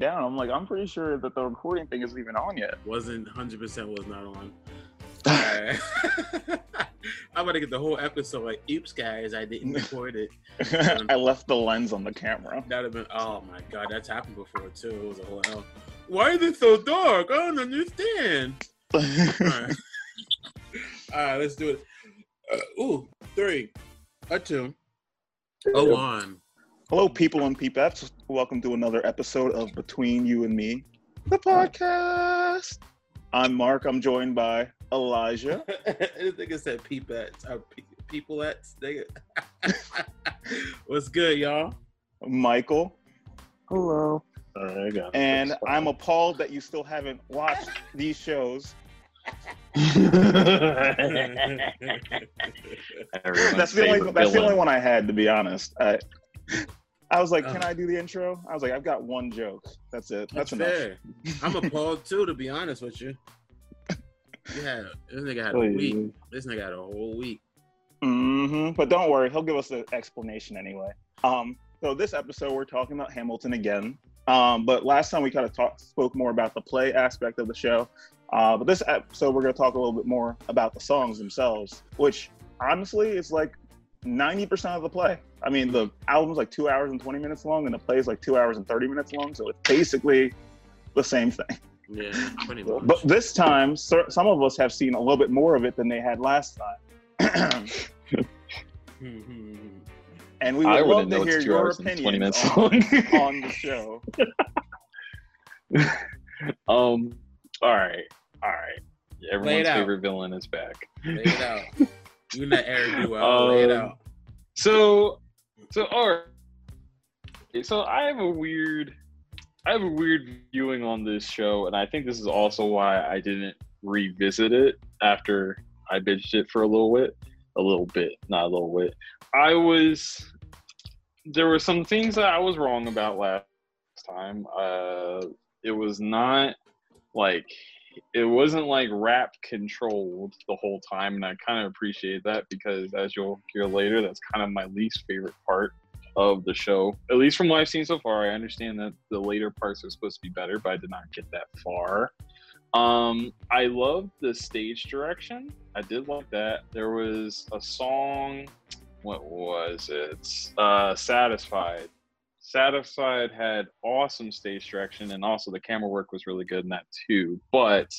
down. I'm like, I'm pretty sure that the recording thing isn't even on yet. Wasn't hundred percent was not on. Uh, I'm gonna get the whole episode like, "Oops, guys, I didn't record it." I left the lens on the camera. That'd have been. Oh my god, that's happened before too. It was a whole hell. Why is it so dark? I don't understand. All right, all right, let's do it. Uh, ooh, three, a two, a one. Hello, people and peepettes. Welcome to another episode of Between You and Me, the podcast. I'm Mark. I'm joined by Elijah. I think it said peepettes or pe- peopleettes. What's good, y'all? Michael, Hello. All right, got and I'm appalled that you still haven't watched these shows. That's the only that's the only one I had to be honest. I I was like, can Uh. I do the intro? I was like, I've got one joke. That's it. That's, That's enough. fair. I'm appalled too, to be honest with you. Yeah, this nigga had a week. This nigga had a whole week. hmm But don't worry, he'll give us an explanation anyway. Um, so this episode we're talking about Hamilton again. Um, but last time we kind of talked spoke more about the play aspect of the show. Uh, but this episode we're going to talk a little bit more about the songs themselves, which honestly is like 90% of the play. I mean, the album's like two hours and 20 minutes long, and the play is like two hours and 30 minutes long. So it's basically the same thing. Yeah, pretty much. But this time, some of us have seen a little bit more of it than they had last time. Mhm. and we I would love wouldn't know to hear your hours and 20 minutes on, long. on the show. um, all right, all right. Everyone's favorite villain is back. Lay it out. You and that Eric duo. lay it Um, out. So, so all right. So I have a weird, I have a weird viewing on this show, and I think this is also why I didn't revisit it after I binged it for a little bit, a little bit, not a little bit. I was, there were some things that I was wrong about last time. Uh, it was not like it wasn't like rap controlled the whole time and i kind of appreciate that because as you'll hear later that's kind of my least favorite part of the show. At least from what i've seen so far i understand that the later parts are supposed to be better but i did not get that far. Um i loved the stage direction. I did like that. There was a song what was it? Uh satisfied Satisfied had awesome stage direction, and also the camera work was really good in that too. But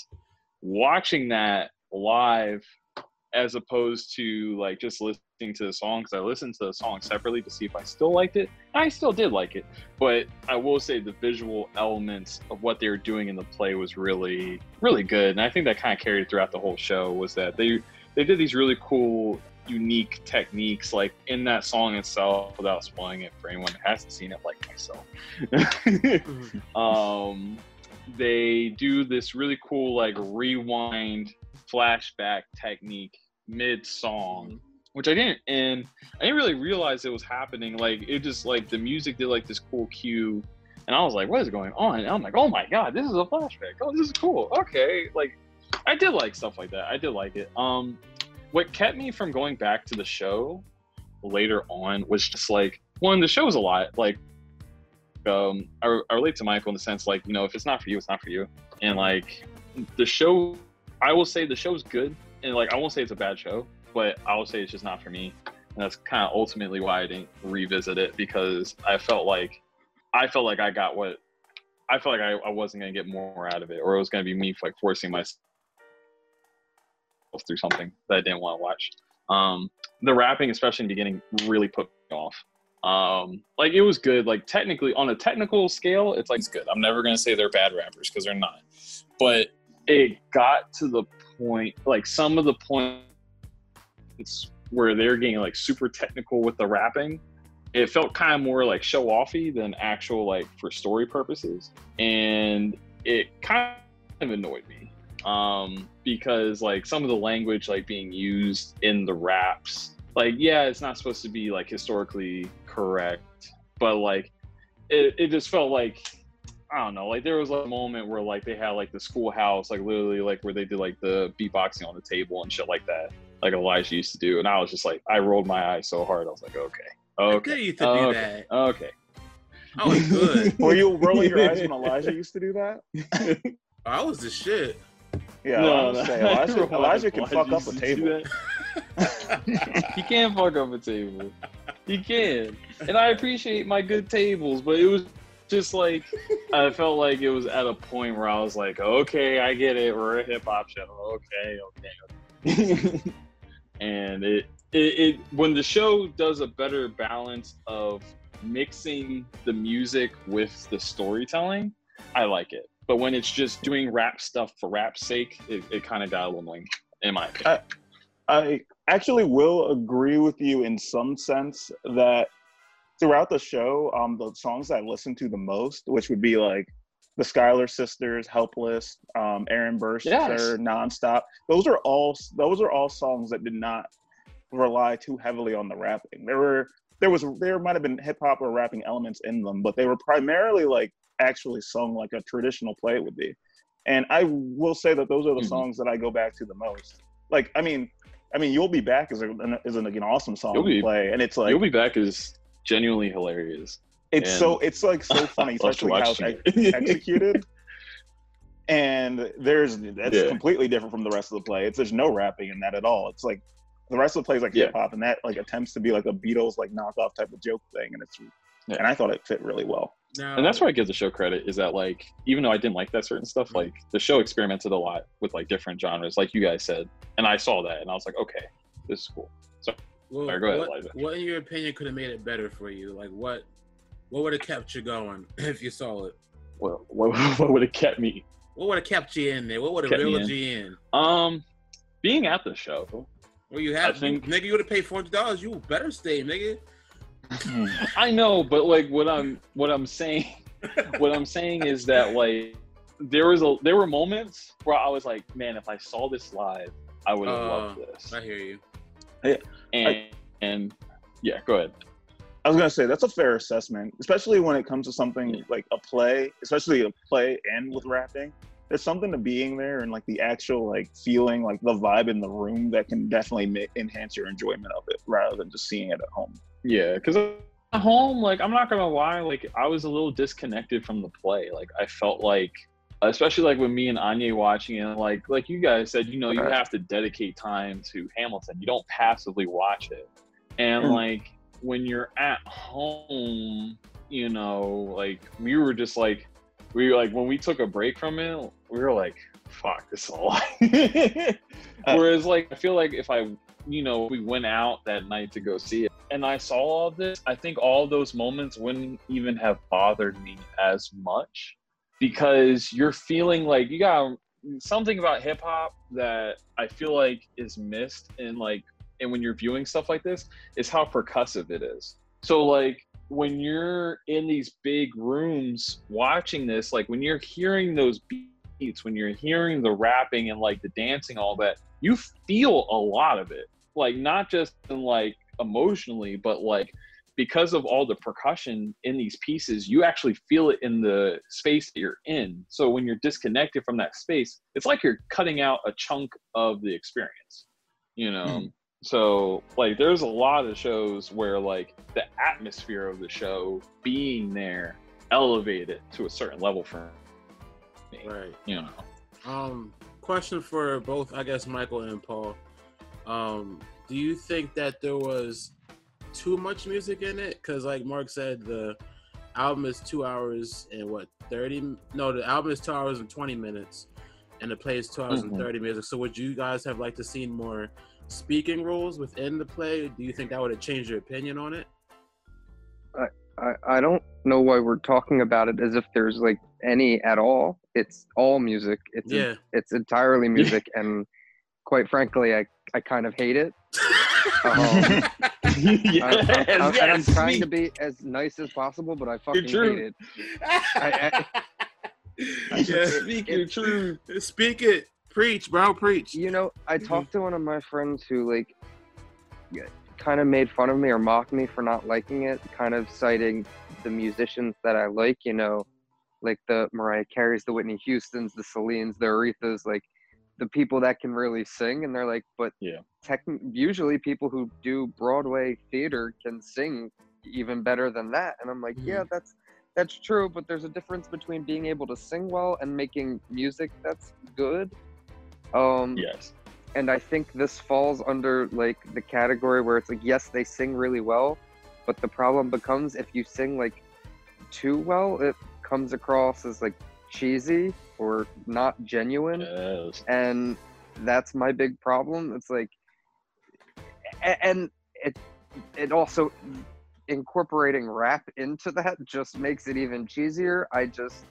watching that live, as opposed to like just listening to the song, because I listened to the song separately to see if I still liked it. I still did like it, but I will say the visual elements of what they were doing in the play was really, really good, and I think that kind of carried throughout the whole show. Was that they they did these really cool unique techniques like in that song itself without spoiling it for anyone that hasn't seen it like myself. Um they do this really cool like rewind flashback technique mid song which i didn't and i didn't really realize it was happening. Like it just like the music did like this cool cue and i was like what is going on? And i'm like oh my god this is a flashback. Oh this is cool. Okay. Like i did like stuff like that. I did like it. Um what kept me from going back to the show later on was just like one the show was a lot like um I, I relate to michael in the sense like you know if it's not for you it's not for you. And like the show i will say the show's good and like i won't say it's a bad show but i will say it's just not for me. And that's kind of ultimately why i didn't revisit it because i felt like i felt like i got what i felt like i, I wasn't going to get more out of it or it was going to be me like forcing myself through something that i didn't want to watch. Um the rapping especially in the beginning really put me off. Um like it was good. Like technically on a technical scale it's like it's good. I'm never gonna say they're bad rappers because they're not. But it got to the point like some of the points where they're getting like super technical with the rapping it felt kind of more like show offy than actual like for story purposes. And it kind of annoyed me um because like some of the language like being used in the raps like yeah it's not supposed to be like historically correct but like it, it just felt like I don't know, like there was like a moment where like they had like the schoolhouse, like literally like where they did like the beatboxing on the table and shit like that, like Elijah used to do, and I was just like, I rolled my eyes so hard, I was like, okay, Good okay, you to do okay, that. okay. I was good. Were you rolling your eyes when Elijah used to do that? I was the shit. Yeah, I was gonna say, Elijah, Elijah can fuck up a used to do table. he can fuck up a table. He can, and I appreciate my good tables, but it was just like I felt like it was at a point where I was like, okay, I get it. We're a hip hop channel. Okay, okay, okay. and it, it it when the show does a better balance of mixing the music with the storytelling, I like it. But when it's just doing rap stuff for rap's sake, it, it kind of got a little annoying, in my opinion. I actually will agree with you in some sense that throughout the show, um, the songs I listened to the most, which would be like the Schuyler Sisters, "Helpless," um, Aaron Burr, Sir, Yes. "Nonstop." Those are all those are all songs that did not rely too heavily on the rapping. There were there was there might have been hip hop or rapping elements in them, but they were primarily like actually sung like a traditional play would be. And I will say that those are the Mhm. songs that I go back to the most. Like, I mean, I mean, "You'll Be Back" is, a, an, is an, an awesome song You'll to Be- play, and it's like You'll be back is genuinely hilarious. it's and- so it's like so funny, especially how it's ex- executed. And there's that's Yeah. completely different from the rest of the play. It's there's no rapping in that at all. It's like the rest of the play is like Yeah. hip hop, and that like attempts to be like a Beatles like knockoff type of joke thing, and it's Yeah. and I thought it fit really well. Now, and that's where I give the show credit is that like even though I didn't like that certain stuff, like the show experimented a lot with like different genres, like you guys said, and I saw that and I was like, okay, this is cool. Well, Sorry, go ahead, what, Elijah. what, in your opinion, could have made it better for you? Like, what, what would have kept you going if you saw it? Well, what, what would have kept me? What would have kept you in there? What would have Kept me reeled you in? Um, being at the show, Well, you have, I think- nigga, you would have paid four hundred dollars. You better stay, nigga. I know, but like what I'm what I'm saying, what I'm saying is that like there was a there were moments where I was like, man, if I saw this live, I would have Uh, loved this. I hear you. And and yeah, go ahead. I was gonna say that's a fair assessment, especially when it comes to something Yeah. like a play, especially a play and with rapping. There's something to being there and like the actual like feeling, like the vibe in the room that can definitely ma- enhance your enjoyment of it, rather than just seeing it at home. Yeah, because at home, like I'm not gonna lie, like I was a little disconnected from the play. Like I felt like, especially like with me and Anya watching it, like like you guys said, you know, you have to dedicate time to Hamilton. You don't passively watch it, and Mm. like when you're at home, you know, like we were just like we like when we took a break from it, we were like, fuck, this is a lot. Uh, Whereas like I feel like if I you know, we went out that night to go see it and I saw all of this, I think all those moments wouldn't even have bothered me as much because you're feeling like you got something about hip hop that I feel like is missed in like and when you're viewing stuff like this is how percussive it is. So like when you're in these big rooms watching this, like when you're hearing those beats, when you're hearing the rapping and like the dancing, all that, you feel a lot of it. Like not just in like emotionally, but like because of all the percussion in these pieces, you actually feel it in the space that you're in. So when you're disconnected from that space, it's like you're cutting out a chunk of the experience. You know? Hmm. So like there's a lot of shows where like the atmosphere of the show being there elevated to a certain level for me. Right. You know. Um, question for both, I guess, Michael and Paul. Um, do you think that there was too much music in it? Because, like Mark said, the album is two hours and what thirty? No, the album is two hours and twenty minutes, and the play is two hours Mhm. and thirty minutes. So, would you guys have liked to seen more speaking roles within the play? Do you think that would have changed your opinion on it? I, I don't know why we're talking about it as if there's like any at all. It's all music. It's Yeah. it's entirely music, and quite frankly, I I kind of hate it. Um, yes, I, I'm, I'm- and I'm yes, trying to be as nice as possible, but I fucking true. hate it. I- yeah. Speak your truth. Speak it. Preach, bro. Preach. You know, I Mhm. talked to one of my friends who like kind of made fun of me or mocked me for not liking it, kind of citing the musicians that I like, you know, like the Mariah Careys, the Whitney Houstons, the Celines, the Arethas, like the people that can really sing. And they're like, but Yeah. techn- usually people who do Broadway theater can sing even better than that. And I'm like, Mhm. yeah, that's That's true, but there's a difference between being able to sing well and making music that's good. Um, Yes. and I think this falls under like the category where it's like, yes, they sing really well, but the problem becomes if you sing like too well, it comes across as like cheesy or not genuine Yes. and that's my big problem it's like and it it also incorporating rap into that just makes it even cheesier i just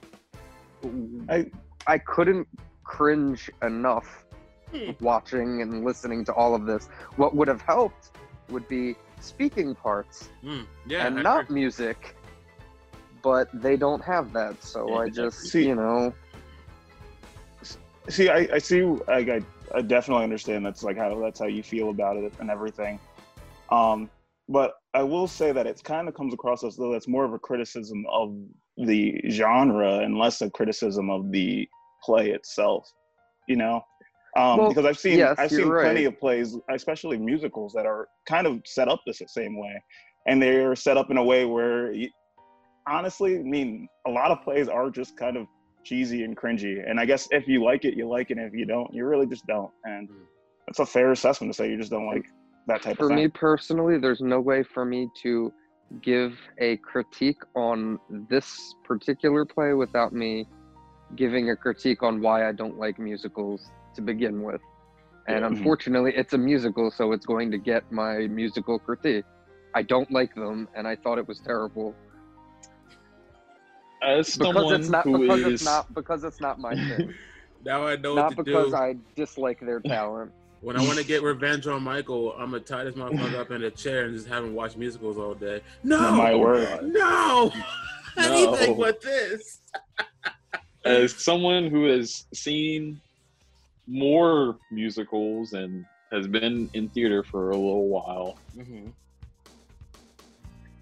I- i couldn't cringe enough Hmm. watching and listening to all of this what would have helped would be speaking parts Mm, yeah, and I not agree. music but they don't have that so Yeah, i just See- you know. See i, I see like I, I definitely understand that's like how that's how you feel about it and everything. Um but i will say that it kind of comes across as though it's more of a criticism of the genre and less a criticism of the play itself you know? Um Well, because i've seen yes, i've you're seen plenty of plays especially musicals that are kind of set up this same way. And they're set up in a way where you, honestly i mean a lot of plays are just kind of cheesy and cringy. And I guess if you like it, you like it. And if you don't, you really just don't. And Mm. it's a fair assessment to say you just don't like that type for of me personally there's no way for me to give a critique on this particular play without me giving a critique on why i don't like musicals to begin with and unfortunately it's a musical so it's going to get my musical critique i don't like them and i thought it was terrible As because it's not who because is it's not because it's not my thing now I know not what to because do. i dislike their talent When I want to get revenge on Michael, I'm gonna tie this motherfucker up in a chair and just have him watch musicals all day. No, Oh my word. no, anything No. but this. as someone who has seen more musicals and has been in theater for a little while, Mm-hmm.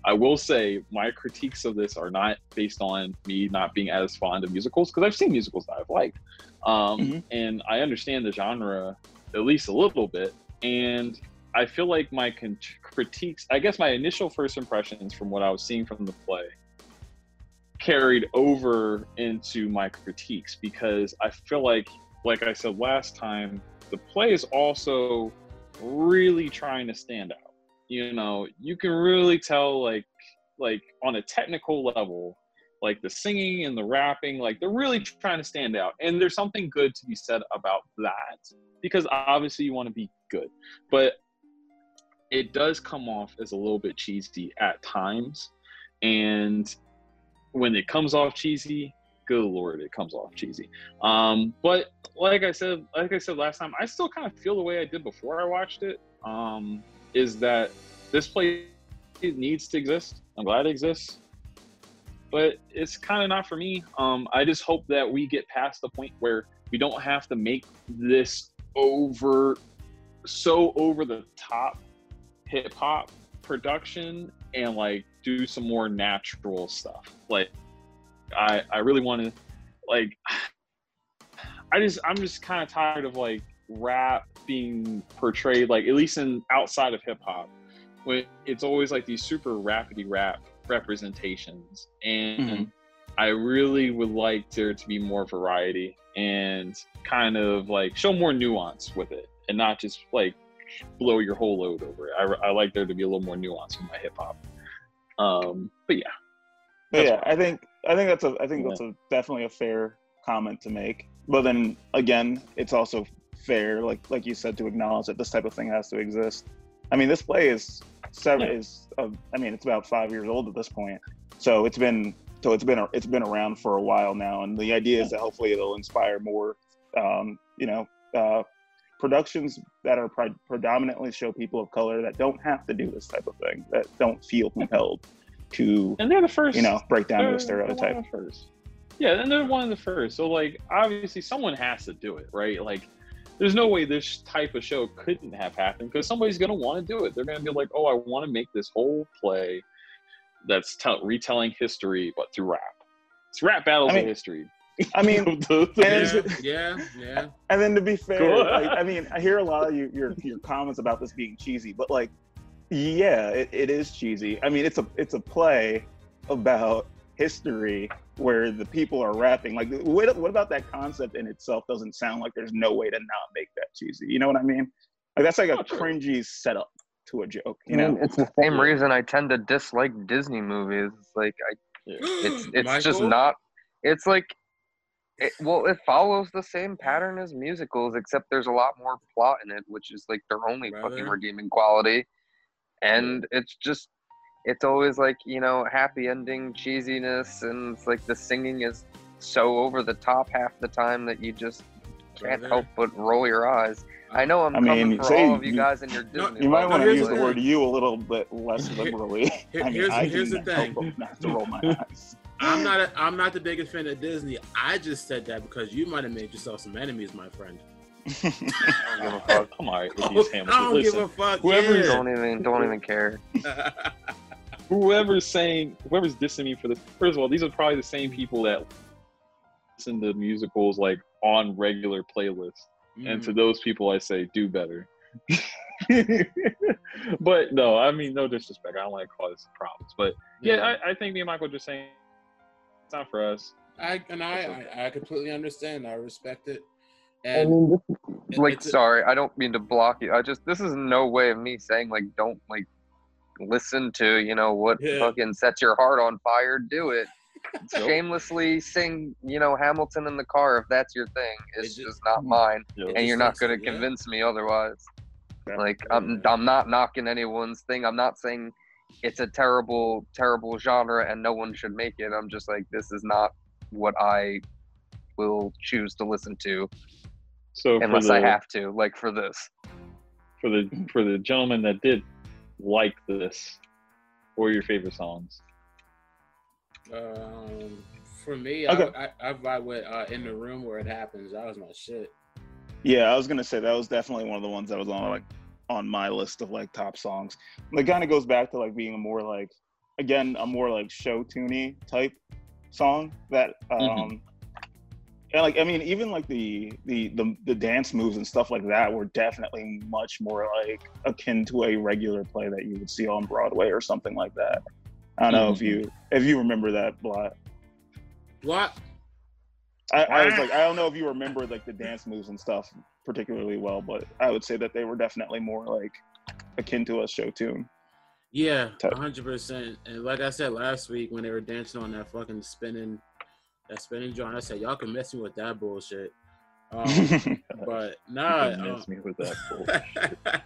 I will say my critiques of this are not based on me not being as fond of musicals because I've seen musicals that I've liked, um, Mhm. and I understand the genre at least a little bit. And I feel like my con- critiques, I guess my initial first impressions from what I was seeing from the play, carried over into my critiques because I feel like, like I said last time, the play is also really trying to stand out you know you can really tell like like on a technical level like the singing and the rapping like they're really trying to stand out. And there's something good to be said about that because obviously you want to be good. But it does come off as a little bit cheesy at times. And when it comes off cheesy good lord it comes off cheesy. Um but like i said like i said last time i still kind of feel the way i did before i watched it. Um is that this play needs to exist. I'm glad it exists, but it's kind of not for me. Um, I just hope that we get past the point where we don't have to make this over, so over the top hip hop production and like do some more natural stuff. Like, I I really want to, like, I just I'm just kind of tired of like rap being portrayed like at least in outside of hip hop when it's always like these super rapidy rap representations and Mhm. i really would like there to be more variety and kind of like show more nuance with it and not just like blow your whole load over it i, I like there to be a little more nuance in my hip hop um but yeah But yeah, I think I think that's a I think Yeah. that's a definitely a fair comment to make. But then again, it's also fair, like like you said, to acknowledge that this type of thing has to exist. I mean, this play is seven Yeah. is uh, I mean, it's about five years old at this point, so it's been so it's been it's been around for a while now, and the idea is that hopefully it'll inspire more, um, you know, uh, productions that are pre- predominantly show people of color that don't have to do this type of thing, that don't feel compelled to and they're the first you know break down to a They're- they're one stereotype. first. Yeah, and they're one of the first. So like obviously someone has to do it, right? Like there's no way this type of show couldn't have happened because somebody's gonna want to do it. They're gonna be like, oh, I want to make this whole play that's tell- retelling history, but through rap. It's rap battles I mean, of history. I mean, The- the- Yeah, yeah, yeah. And then to be fair, Cool. like, I mean, I hear a lot of you, your your comments about this being cheesy, but like, yeah, it, it is cheesy. I mean, it's a it's a play about history where the people are rapping. Like, what, what about that concept in itself doesn't sound like there's no way to not make that cheesy? You know what I mean? Like that's like a Oh, cringy setup to a joke. You I mean, know? it's the same reason I tend to dislike Disney movies. It's like I, it's it's just not. It's like, it, well, it follows the same pattern as musicals, except there's a lot more plot in it, which is like their only fucking redeeming quality. And it's just, it's always like you know happy ending cheesiness, and it's like the singing is so over the top half the time that you just can't Brother. help but roll your eyes. I know I'm I mean, coming for say all of you you- guys in your No, Disney. You might want to use the the word "you" a little bit less liberally. here- I mean, here's- I here's the thing. not to roll my eyes. I'm not. A, I'm not the biggest fan of Disney. I just said that because you might have made yourself some enemies, my friend. I don't give a fuck. Come on, with I these don't Hamilton. give Listen, a fuck. whoever's yeah. Don't even, don't even care. Whoever's saying, whoever's dissing me for this. First of all, these are probably the same people that listen to musicals like on regular playlists. And Mm. to those people, I say, do better. but no, I mean, no disrespect. I don't like to cause problems. But yeah, I, I think me and Michael are just saying it's not for us. I and I, okay. I, I completely understand. I respect it. I And mean, this like, it's a- sorry, I don't mean to block you. I just, this is no way of me saying like, don't like listen to, you know, what Yeah. fucking sets your heart on fire. Do it. Nope. Shamelessly sing, you know, Hamilton in the car if that's your thing. It's It just- just not mm. mine, Yo, and you're not gonna yeah. convince me otherwise. Yeah. Like, I'm, I'm not knocking anyone's thing. I'm not saying it's a terrible, terrible genre and no one should make it. I'm just like, this is not what I will choose to listen to so unless the, I have to, like for this. for the for the gentleman that did like this, Or your favorite songs? um, for me, Okay. I, I, I vibe with uh, "In the Room Where It Happens." That was my shit. Yeah, I was gonna say that was definitely one of the ones that was on like on my list of like top songs. And it kind of goes back to like being a more like again a more like show tuney type song that um Mhm. And like I mean even like the, the the the dance moves and stuff like that were definitely much more like akin to a regular play that you would see on Broadway or something like that. I don't know if you mm-hmm. if you remember that Blot. What? I, I was ah. like, I don't know if you remember like the dance moves and stuff particularly well, but I would say that they were definitely more like akin to a show tune. Yeah, hundred percent. And like I said last week when they were dancing on that fucking spinning, that spinning joint, I said y'all can mess me with that bullshit. Um, but nah. You um, me with that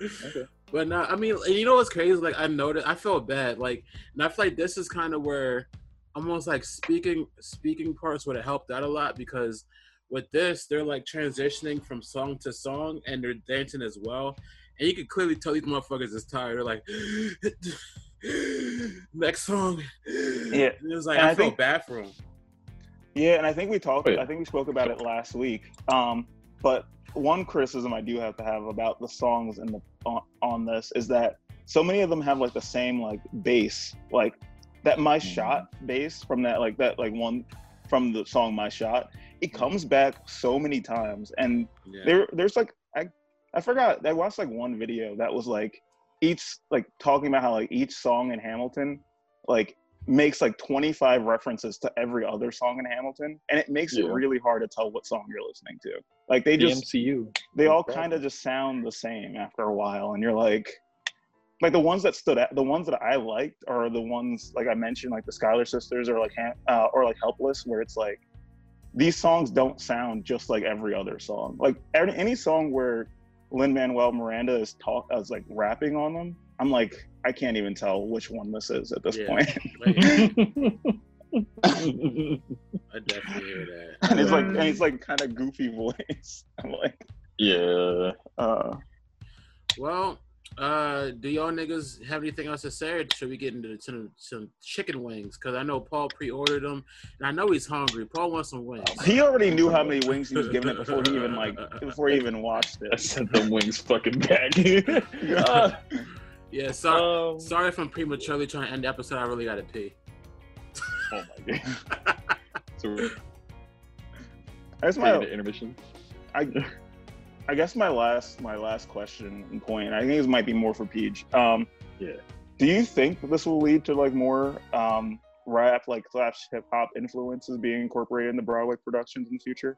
bullshit. Okay. But no, I mean, and you know what's crazy? Like I noticed, I felt bad. Like, and I feel like this is kind of where almost like speaking speaking parts would have helped out a lot because with this, they're like transitioning from song to song and they're dancing as well, and you can clearly tell these motherfuckers is tired. They're like, next song. Yeah, and it was like and I, I felt think- bad for him. Yeah, and I think we talked. Oh, yeah. I think we spoke about it last week. Um, but one criticism I do have to have about the songs in the on, on this is that so many of them have like the same like bass, like that "My Mhm. Shot" bass from that like that like one from the song "My Shot." It comes back so many times, and Yeah. there there's like I I forgot I watched like one video that was like each like talking about how like each song in Hamilton like makes like 25 references to every other song in Hamilton and it makes it really hard to tell what song you're listening to. Like they The just MCU. they all kind of just sound the same after a while and you're like like the ones that stood out the ones that I liked are the ones like I mentioned like the Schuyler sisters or like Ham- uh, or like Helpless where it's like these songs don't sound just like every other song. Like any, any song where Lin Manuel Miranda is talk as like rapping on them, I'm like I can't even tell which one this is at this Yeah. point. I definitely hear that. and it's like and it's like kind of goofy voice. I'm like, yeah. uh, Well, uh, do y'all niggas have anything else to say, or should we get into some, some chicken wings? Because I know Paul pre-ordered them, and I know he's hungry. Paul wants some wings. he already knew how many wings he was giving it before he even like before he even watched I sent them wings fucking back. Uh, Yeah, sorry, um, sorry if I'm prematurely trying to end the episode. I really gotta pee. Oh my god. So we're That's my the intermission. I, I guess my last my last question and point. I think this might be more for Peach. Um, Yeah. Do you think this will lead to like more um, rap like slash hip hop influences being incorporated in the Broadway productions in the future?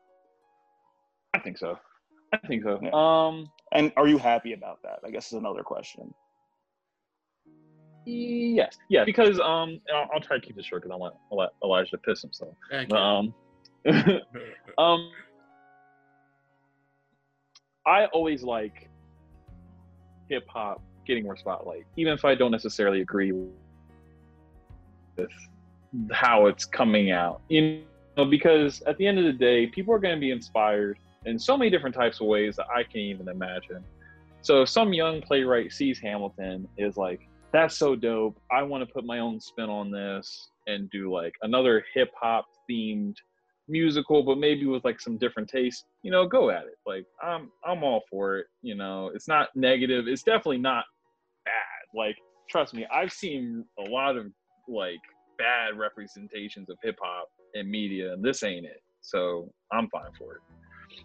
I think so. I think so. Yeah. Um, And are you happy about that? I guess is another question. Yes, yeah, because um, I'll, I'll try to keep this short because I want Elijah to piss himself. Thank. Um, um, I always like hip hop getting more spotlight, even if I don't necessarily agree with how it's coming out. You know, because at the end of the day, people are going to be inspired in so many different types of ways that I can't even imagine. So if some young playwright sees Hamilton, is like, that's so dope. I want to put my own spin on this and do like another hip hop themed musical, but maybe with like some different taste, you know, go at it. Like I'm I'm all for it. You know, it's not negative. It's definitely not bad. Like trust me, I've seen a lot of like bad representations of hip hop in media, and this ain't it. So I'm fine for it.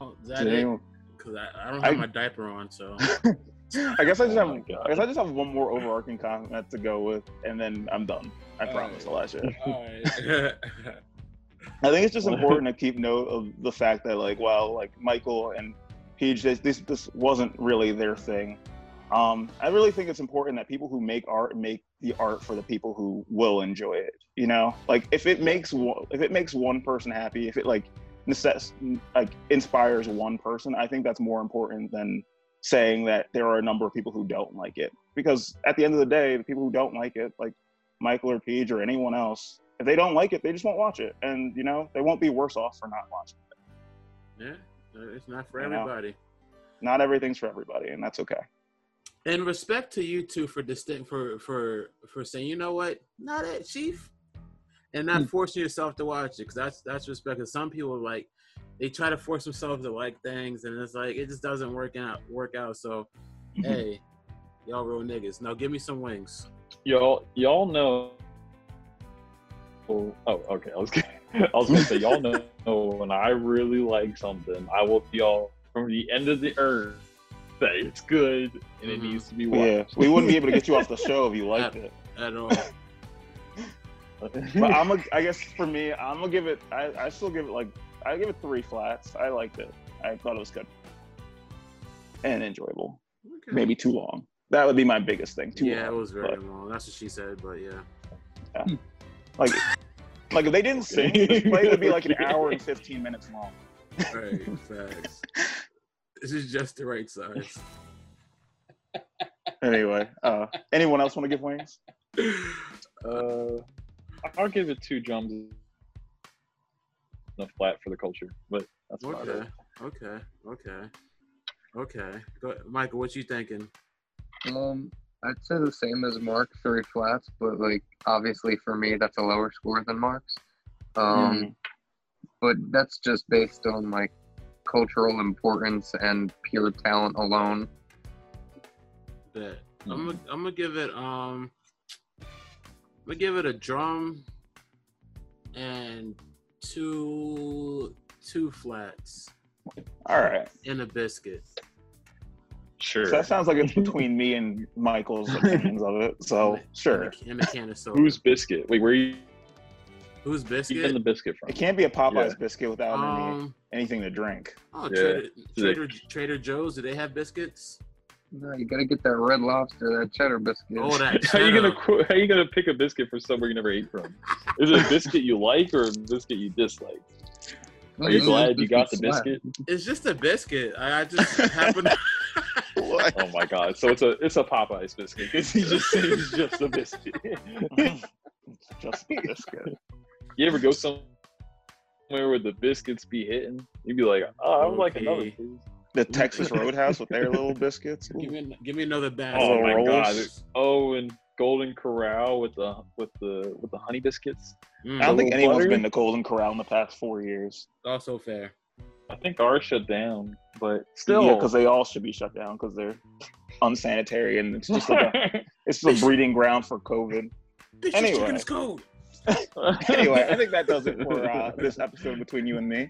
Oh, is that it? Because I, I don't have I- my diaper on, so I guess I just Oh have my I guess I just have one more overarching comment to go with, and then I'm done. I All promise, right. Elijah. all right. I think it's just important to keep note of the fact that like well like Michael and Peach this this, this wasn't really their thing. Um, I really think it's important that people who make art make the art for the people who will enjoy it. You know, like if it makes one, if it makes one person happy, if it like necess- like inspires one person, I think that's more important than saying that there are a number of people who don't like it. Because at the end of the day, the people who don't like it, like Michael or Page or anyone else, if they don't like it, they just won't watch it, and you know they won't be worse off for not watching. it. yeah, uh, it's not for You know? everybody. Not everything's for everybody, and that's okay. And respect to you two for distinct for for for saying, you know what, not that chief, and not forcing yourself to watch it because that's that's respect. Because some people like they try to force themselves to like things, and it's like it just doesn't work out. Work out. So, hey, y'all real niggas. Now give me some wings. Y'all y'all know. Oh, oh, okay. I was gonna, I was gonna say y'all know when I really like something, I will tell y'all from the end of the earth that it's good and it Mhm. needs to be watched. Yeah, we wouldn't be able to get you off the show if you liked it. At all. But I'm a, I guess for me, I'm gonna give it. I, I still give it like I give it three flats. I liked it. I thought it was good and enjoyable. Okay. Maybe too long. That would be my biggest thing. Too yeah, long. it was very but, long. That's what she said, but yeah. like like if they didn't sing, this play would be like an hour and fifteen minutes long. Right, facts. This is just the right size. Anyway, uh, anyone else want to give wings? Uh, I'll give it two drums and a flat for the culture, but that's about Okay, it. okay, okay, okay. Go, Michael, what you thinking? Um, I'd say the same as Mark, three flats, but like obviously for me that's a lower score than Mark's. Um, but that's just based on like cultural importance and pure talent alone. Bet. I'm gonna I'm gonna give it um I'm gonna give it a drum and two two flats All right. and a biscuit. Sure. So that sounds like it's between me and Michael's opinions of it. So sure. And a, and a can of soda. Who's biscuit? Wait, where are you Who's biscuit? biscuit? the biscuit from? It can't be a Popeyes Yeah. biscuit without any, Um anything to drink. oh Yeah. Trader, Trader Trader Joe's, do they have biscuits? No, you gotta get that red lobster, that cheddar biscuit. Oh that How are you gonna how are you gonna pick a biscuit from somewhere you never ate from? Is it a biscuit you like or a biscuit you dislike? Are you glad you got the biscuit? It's just a biscuit. I, I just happen to What? Oh my god! So it's a it's a Popeyes biscuit because he just said it's just a biscuit. Just a biscuit. you ever go somewhere where the biscuits be hitting? You'd be like, oh, I would like another, Okay. please. The Texas Roadhouse with their little biscuits. give me give me another bag. Oh my rolls. god! Oh, and Golden Corral with the with the with the honey biscuits. Mm, I don't think little anyone's butter. been to Golden Corral in the past four years. also fair. I think ours shut down, but still. Yeah, because they all should be shut down because they're unsanitary and it's just like a, it's just a breeding ground for COVID. Bitch, Anyway. this chicken's cold. Anyway, I think that does it for uh, this episode between you and me.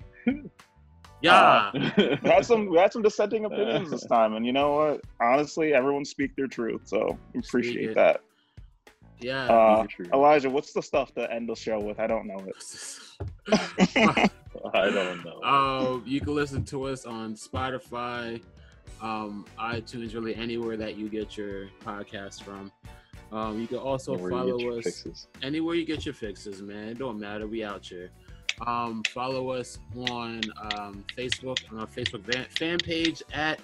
Yeah. We had some we had some dissenting opinions this time, and you know what? Honestly, everyone speak their truth, so appreciate it. that. Yeah. Uh, Elijah, what's the stuff to end the show with? I don't know it. I don't know. um, you can listen to us on Spotify, um, iTunes, really anywhere that you get your podcast from. Um, you can also Where you follow get your us fixes. anywhere you get your fixes, man. It don't matter. We out here. Um, follow us on um, Facebook on our Facebook fan, page at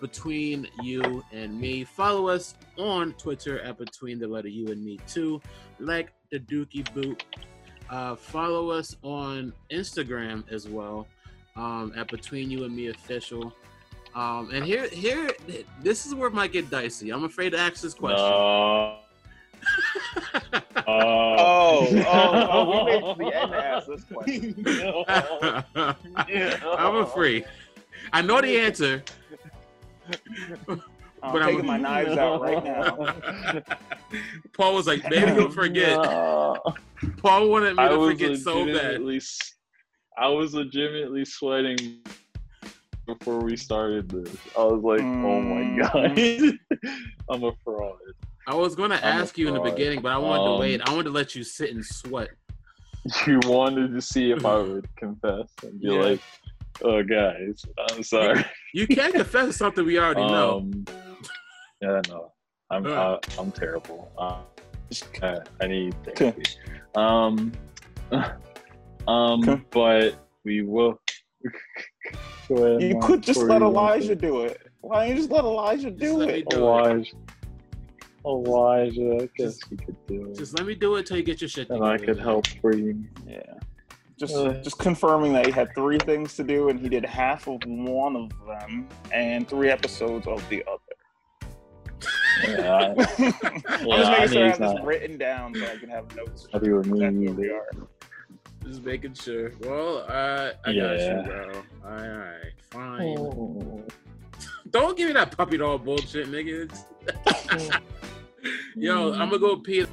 Between You and Me. Follow us on Twitter at Between the Letter You and Me too, like the Dookie Boot. Uh, follow us on Instagram as well um, at Between You and Me Official. Um, and here, here, this is where it might get dicey. I'm afraid to ask this question. No. Oh, oh, oh, we made it to the end to ask this question. I'm afraid. I know the answer. I'm But I'm- taking my knives out right now. Paul was like, maybe you'll forget. No. Paul wanted me I to forget so bad. legitimately s- I was legitimately sweating before we started this. I was like, oh my Mm. god, I'm a fraud. I was going to ask you in the beginning, but I wanted to Um, wait. I wanted to let you sit and sweat. You wanted to see if I would confess and be Yeah. like, oh guys, I'm sorry. You can't confess something we already know. Um, yeah, no, I'm Uh. uh, I'm terrible. Uh, I, I need Okay. therapy. Um, um, but we will. Go ahead, You could just let Elijah do it. Why don't you just let Elijah Just do let it? do it. Elijah. Elijah, I guess Just- you could do it. Just let me do it till you get your shit done. and. I could man. help for you. Yeah. Just, Uh. just confirming that he had three things to do, and he did half of one of them, and three episodes of the other. Yeah, I, I'm just I making sure I mean, have this he's not- writting down so I can have notes. I do with me Exactly where we are. Just making sure. Well, uh, I got you, bro. All right, fine. Oh. Don't give me that puppy dog bullshit, nigga. Yo, I'm gonna go mm-hmm. pee.